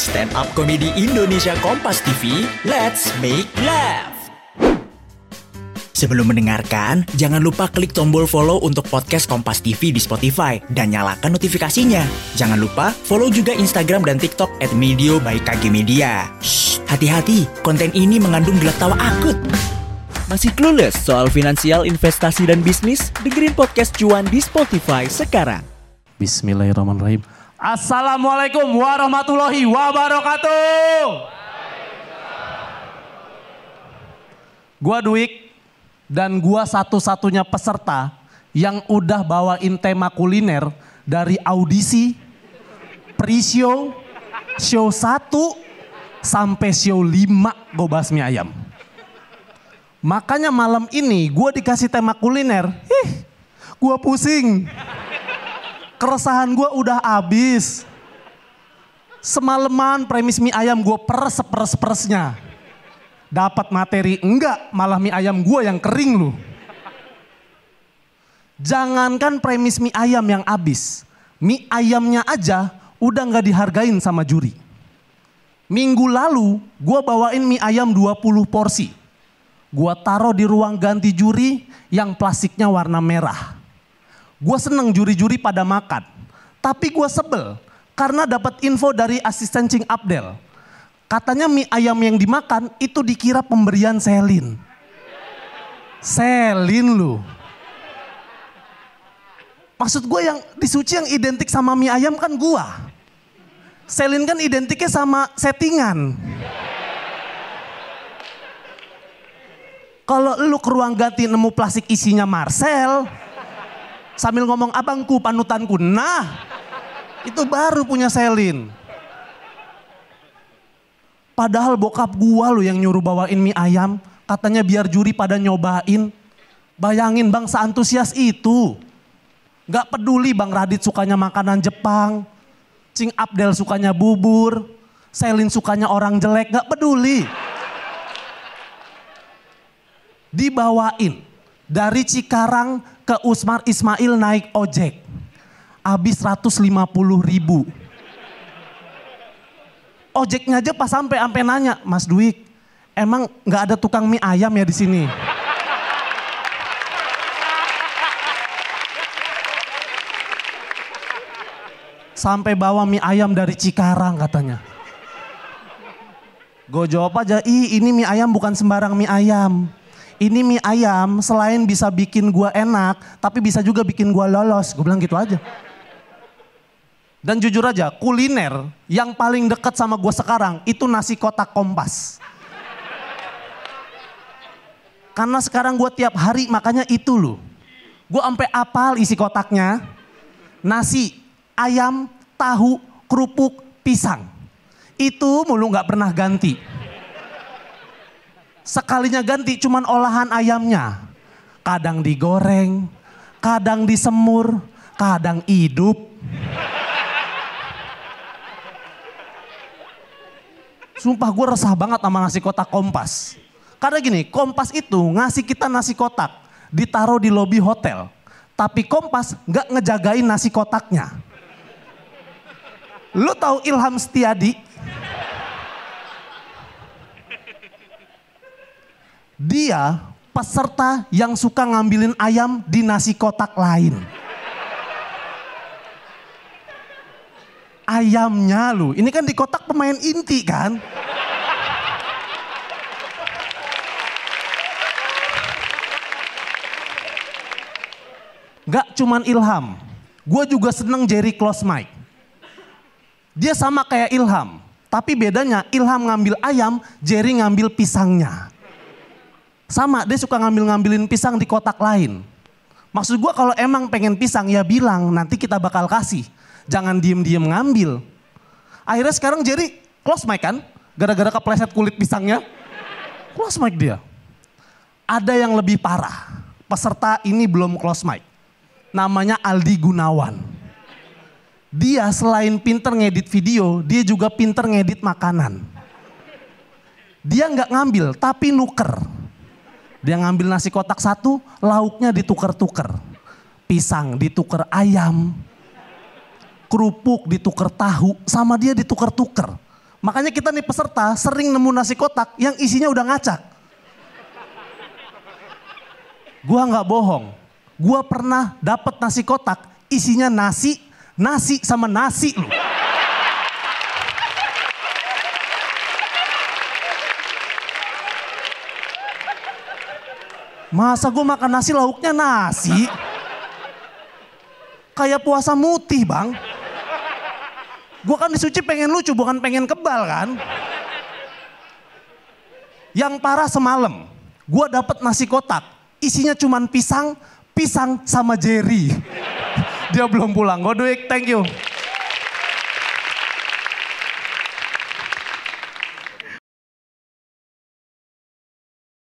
stand up komedi Indonesia Kompas TV. Let's make laugh. Sebelum mendengarkan, jangan lupa klik tombol follow untuk podcast Kompas TV di Spotify dan nyalakan notifikasinya. Jangan lupa follow juga Instagram dan TikTok at Medio by KG Media. Shh, hati-hati, konten ini mengandung gelak tawa akut. Masih clueless soal finansial, investasi, dan bisnis? Dengerin podcast cuan di Spotify sekarang. Bismillahirrahmanirrahim. Assalamualaikum warahmatullahi wabarakatuh. Gua Dwik dan gua satu-satunya peserta yang udah bawain tema kuliner dari audisi, pre-show, show 1 sampai show 5 gue bahas mie ayam. Makanya malam ini gue dikasih tema kuliner, ih gue pusing. Keresahan gue udah habis. Semalaman premis mie ayam gue peres peres peresnya. Dapat materi enggak, malah mie ayam gue yang kering lu. Jangankan premis mie ayam yang habis, mie ayamnya aja udah nggak dihargain sama juri. Minggu lalu gue bawain mie ayam 20 porsi. Gue taruh di ruang ganti juri yang plastiknya warna merah. Gue seneng juri-juri pada makan. Tapi gue sebel karena dapat info dari asisten Cing Abdel. Katanya mie ayam yang dimakan itu dikira pemberian Selin. Selin lu. Maksud gue yang disuci yang identik sama mie ayam kan gua. Selin kan identiknya sama settingan. Kalau lu ke ruang ganti nemu plastik isinya Marcel, sambil ngomong abangku panutanku, nah itu baru punya Selin. Padahal bokap gua lo yang nyuruh bawain mie ayam, katanya biar juri pada nyobain. Bayangin bang seantusias itu. Gak peduli bang Radit sukanya makanan Jepang, Cing Abdel sukanya bubur, Selin sukanya orang jelek, gak peduli. Dibawain dari Cikarang ke Usmar Ismail naik ojek. Habis 150 ribu. Ojeknya aja pas sampai sampai nanya, Mas Dwik, emang nggak ada tukang mie ayam ya di sini? Sampai bawa mie ayam dari Cikarang katanya. Gue jawab aja, ih ini mie ayam bukan sembarang mie ayam. Ini mie ayam selain bisa bikin gue enak, tapi bisa juga bikin gue lolos. Gue bilang gitu aja. Dan jujur aja, kuliner yang paling dekat sama gue sekarang itu nasi kotak kompas. Karena sekarang gue tiap hari makanya itu loh. Gue sampai apal isi kotaknya. Nasi, ayam, tahu, kerupuk, pisang. Itu mulu gak pernah ganti. Sekalinya ganti cuman olahan ayamnya. Kadang digoreng, kadang disemur, kadang hidup. Sumpah gue resah banget sama nasi kotak kompas. Karena gini, kompas itu ngasih kita nasi kotak. Ditaruh di lobi hotel. Tapi kompas gak ngejagain nasi kotaknya. Lu tahu Ilham Setiadi? Dia peserta yang suka ngambilin ayam di nasi kotak lain. Ayamnya lu, ini kan di kotak pemain inti kan? Gak cuman Ilham, gue juga seneng Jerry Close Mike. Dia sama kayak Ilham, tapi bedanya Ilham ngambil ayam, Jerry ngambil pisangnya. Sama, dia suka ngambil-ngambilin pisang di kotak lain. Maksud gue kalau emang pengen pisang ya bilang nanti kita bakal kasih. Jangan diem-diem ngambil. Akhirnya sekarang Jerry close mic kan? Gara-gara kepleset kulit pisangnya. Close mic dia. Ada yang lebih parah. Peserta ini belum close mic. Namanya Aldi Gunawan. Dia selain pinter ngedit video, dia juga pinter ngedit makanan. Dia nggak ngambil, tapi nuker. Dia ngambil nasi kotak satu, lauknya ditukar-tukar. Pisang ditukar ayam. Kerupuk ditukar tahu, sama dia ditukar-tukar. Makanya kita nih peserta sering nemu nasi kotak yang isinya udah ngacak. Gua nggak bohong. Gua pernah dapat nasi kotak isinya nasi, nasi sama nasi loh. Masa gue makan nasi lauknya nasi? Kayak puasa mutih bang. Gue kan disuci pengen lucu bukan pengen kebal kan. Yang parah semalam, gue dapet nasi kotak. Isinya cuman pisang, pisang sama Jerry. Dia belum pulang. Godwig, thank you.